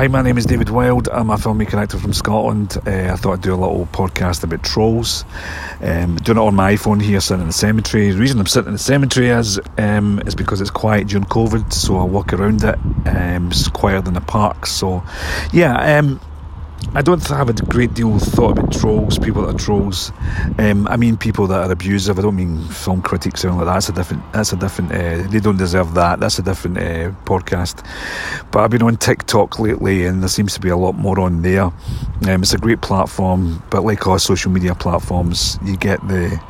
Hi, my name is David Wild. I'm a filmmaker actor from Scotland. Uh, I thought I'd do a little podcast about trolls. Um, doing it on my iPhone here, sitting in the cemetery. The reason I'm sitting in the cemetery is um, is because it's quiet during COVID, so I walk around it. Um, it's quieter than the park. So, yeah, um, I don't have a great deal of thought about trolls, people that are trolls. Um, I mean people that are abusive. I don't mean film critics or anything like that. That's a different. That's a different. Uh, they don't deserve that. That's a different uh, podcast. But I've been on TikTok lately, and there seems to be a lot more on there. Um, it's a great platform, but like all social media platforms, you get the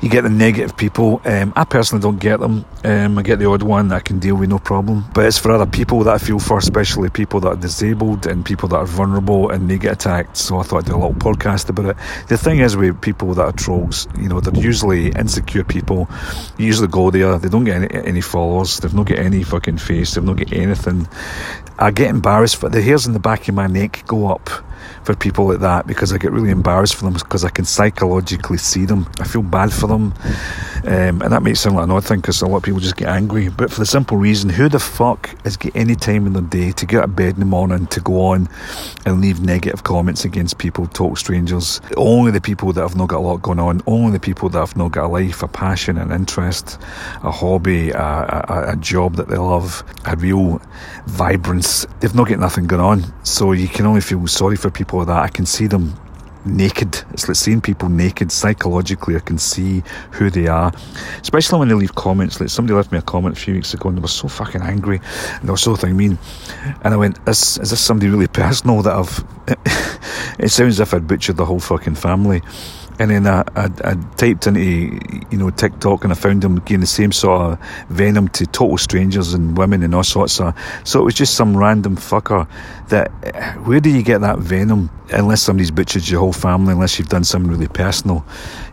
you get the negative people. Um, I personally don't get them. Um, I get the odd one that I can deal with no problem. But it's for other people that I feel for, especially people that are disabled and people that are vulnerable and they get attacked. So I thought I'd do a little podcast about it. The thing is with people that are trolls, you know, they're usually insecure people. You usually go there, they don't get any, any followers, they've not got any fucking face, they've not got anything. I get embarrassed, but the hairs in the back of my neck go up for people like that because I get really embarrassed for them because I can psychologically see them. I feel bad for them. Um, and that might sound like an odd thing because a lot of people just get angry. But for the simple reason, who the fuck has got any time in their day to get out of bed in the morning to go on and leave negative comments against people, talk strangers? Only the people that have not got a lot going on, only the people that have not got a life, a passion, an interest, a hobby, a, a, a job that they love, a real vibrance. They've not got nothing going on. So you can only feel sorry for people like that. I can see them naked. It's like seeing people naked psychologically. I can see who they are, especially when they leave comments. Like somebody left me a comment a few weeks ago and they were so fucking angry and they were so thing mean. And I went, is, is this somebody really personal that I've. it sounds as if I'd butchered the whole fucking family and then I, I, I, typed into you know TikTok and I found them giving the same sort of venom to total strangers and women and all sorts of. So it was just some random fucker. That where do you get that venom? Unless somebody's butchered your whole family, unless you've done something really personal,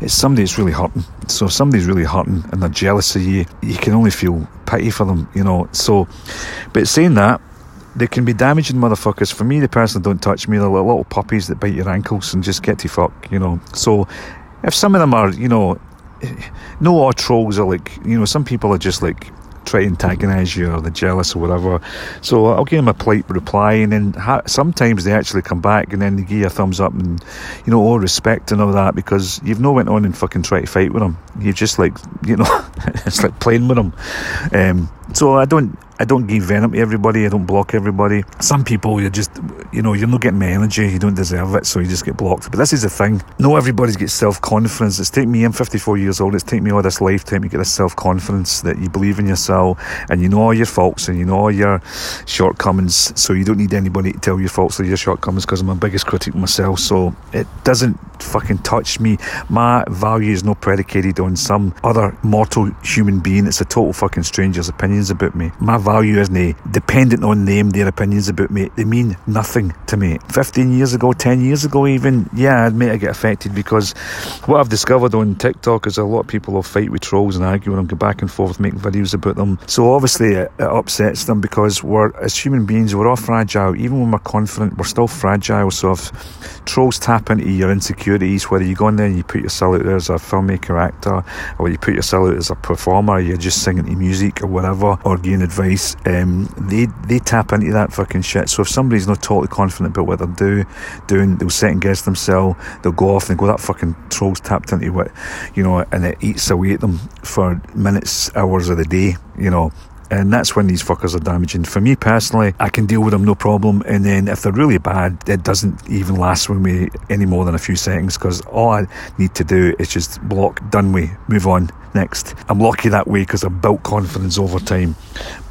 it's somebody that's really hurting. So if somebody's really hurting and they're jealous of you, you can only feel pity for them, you know. So, but saying that they can be damaging motherfuckers. For me, the person don't touch me. They're like little puppies that bite your ankles and just get to fuck, you know. So, if some of them are, you know, no all trolls are like, you know, some people are just like try to antagonise you or they're jealous or whatever. So I'll give them a polite reply, and then ha- sometimes they actually come back and then they give you a thumbs up and you know all respect and all that because you've no went on and fucking try to fight with them. You've just like you know it's like playing with them. Um, so I don't I don't give venom to everybody. I don't block everybody. Some people, you're just, you know, you're not getting my energy. You don't deserve it, so you just get blocked. But this is the thing. Not everybody's got self confidence. It's taken me. I'm 54 years old. It's taken me all this lifetime to get this self confidence that you believe in yourself and you know all your faults and you know all your shortcomings. So you don't need anybody to tell your faults or your shortcomings because I'm my biggest critic myself. So it doesn't fucking touch me. My value is not predicated on some other mortal human being. It's a total fucking stranger's opinions about me. My value isn't dependent on them, their opinions about me. They mean nothing to me. 15 years ago, 10 years ago, even, yeah, I admit I get affected because what I've discovered on TikTok is a lot of people will fight with trolls and argue with them, go back and forth, make videos about them. So obviously it, it upsets them because we're, as human beings, we're all fragile. Even when we're confident, we're still fragile. So if trolls tap into your insecurities, whether you go in there and you put yourself out there as a filmmaker, actor, or you put yourself out as a performer, you're just singing to music or whatever, or giving advice um, they they tap into that fucking shit. So if somebody's not totally confident about what they're do, doing, they'll second guess themselves. They'll go off and go, that fucking troll's tapped into what, you know, and it eats away at them for minutes, hours of the day, you know and that's when these fuckers are damaging. For me personally, I can deal with them no problem. And then if they're really bad, it doesn't even last with me any more than a few seconds because all I need to do is just block, done with, move on, next. I'm lucky that way because I've built confidence over time.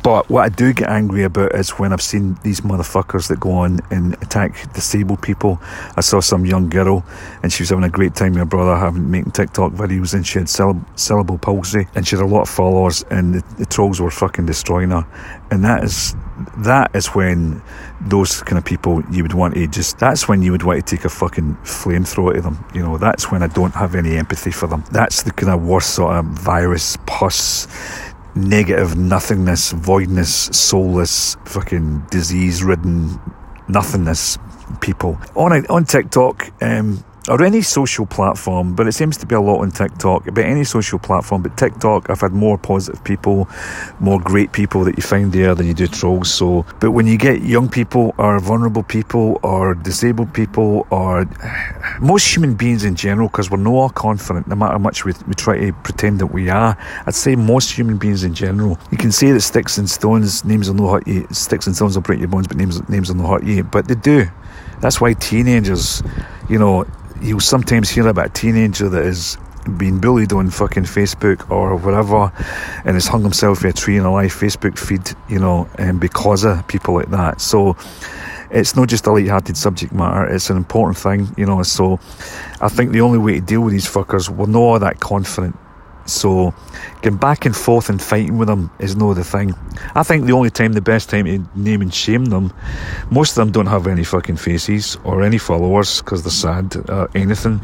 But what I do get angry about is when I've seen these motherfuckers that go on and attack disabled people. I saw some young girl and she was having a great time with her brother having making TikTok videos and she had cerebral palsy and she had a lot of followers and the, the trolls were fucking destroying her. And that is that is when those kind of people you would want to just that's when you would want to take a fucking flamethrower to them you know that's when i don't have any empathy for them that's the kind of worst sort of virus pus negative nothingness, voidness, soulless, fucking disease ridden nothingness people. On on TikTok, um, or any social platform, but it seems to be a lot on TikTok, but any social platform, but TikTok, I've had more positive people, more great people that you find there than you do trolls. So, but when you get young people or vulnerable people or disabled people or most human beings in general, because we're not all confident, no matter how much we, we try to pretend that we are, I'd say most human beings in general, you can say that sticks and stones, names will not hurt you, sticks and stones will break your bones, but names, names will not hurt you, but they do. That's why teenagers, you know, you'll sometimes hear about a teenager that is being bullied on fucking Facebook or whatever and has hung himself in a tree in a live Facebook feed, you know, and because of people like that. So it's not just a light-hearted subject matter, it's an important thing, you know. So I think the only way to deal with these fuckers, we're not all that confident so getting back and forth and fighting with them is no the thing. I think the only time, the best time to name and shame them, most of them don't have any fucking faces or any followers because they're sad or anything.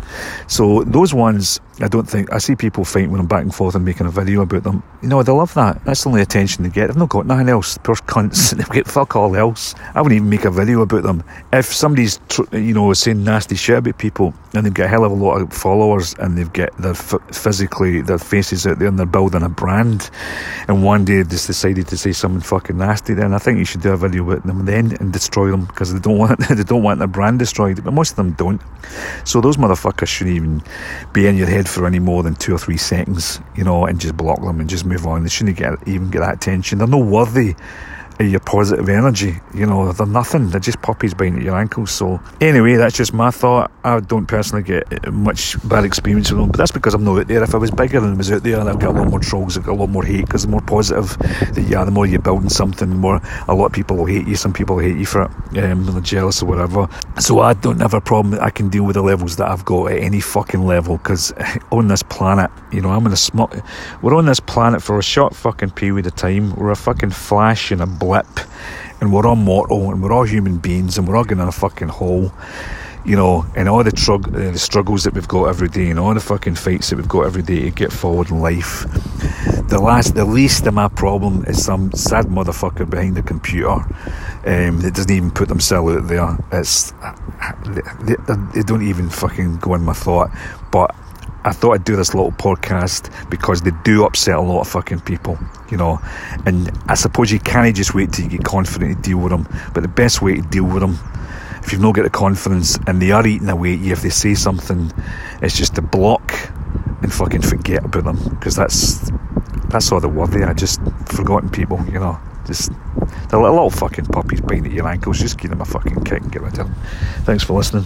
So those ones, I don't think, I see people fighting I'm back and forth and making a video about them. You know, they love that. That's the only attention they get. They've not got nothing else. Poor cunts. They've got fuck all else. I wouldn't even make a video about them. If somebody's, you know, saying nasty shit about people and they've got a hell of a lot of followers and they've got, they're f- physically, they're faces out there and they're building a brand and one day they just decided to say something fucking nasty then I think you should do a video with them then and destroy them because they don't want they don't want their brand destroyed but most of them don't so those motherfuckers shouldn't even be in your head for any more than two or three seconds you know and just block them and just move on. They shouldn't get even get that attention. They're not worthy your positive energy. You know, they're nothing. They're just puppies biting at your ankles. So anyway, that's just my thought. I don't personally get much bad experience with them, but that's because I'm not out there. If I was bigger and was out there, I'd get a lot more trolls, I've got a lot more hate because the more positive that you are, the more you're building something, the more a lot of people will hate you. Some people hate you for it, um, they're jealous or whatever. So I don't have a problem. I can deal with the levels that I've got at any fucking level because on this planet, you know, I'm in a small. We're on this planet for a short fucking period of time. We're a fucking flash and a blip and we're all mortal and we're all human beings and we're all going in a fucking hole you know, and all the, uh, the struggles that we've got every day and all the fucking fights that we've got every day to get forward in life. The last, the least of my problem is some sad motherfucker behind the computer um, that doesn't even put themselves out there. It's they, they, they don't even fucking go in my thought, but I thought I'd do this little podcast because they do upset a lot of fucking people, you know. And I suppose you can't just wait till you get confident to deal with them. But the best way to deal with them, if you've not got the confidence and they are eating away at you, if they say something, it's just to block and fucking forget about them because that's that's all the word they are. Just forgotten people, you know. Just they're little fucking puppies biting at your ankles. Just give them a fucking kick and get rid of them. Thanks for listening.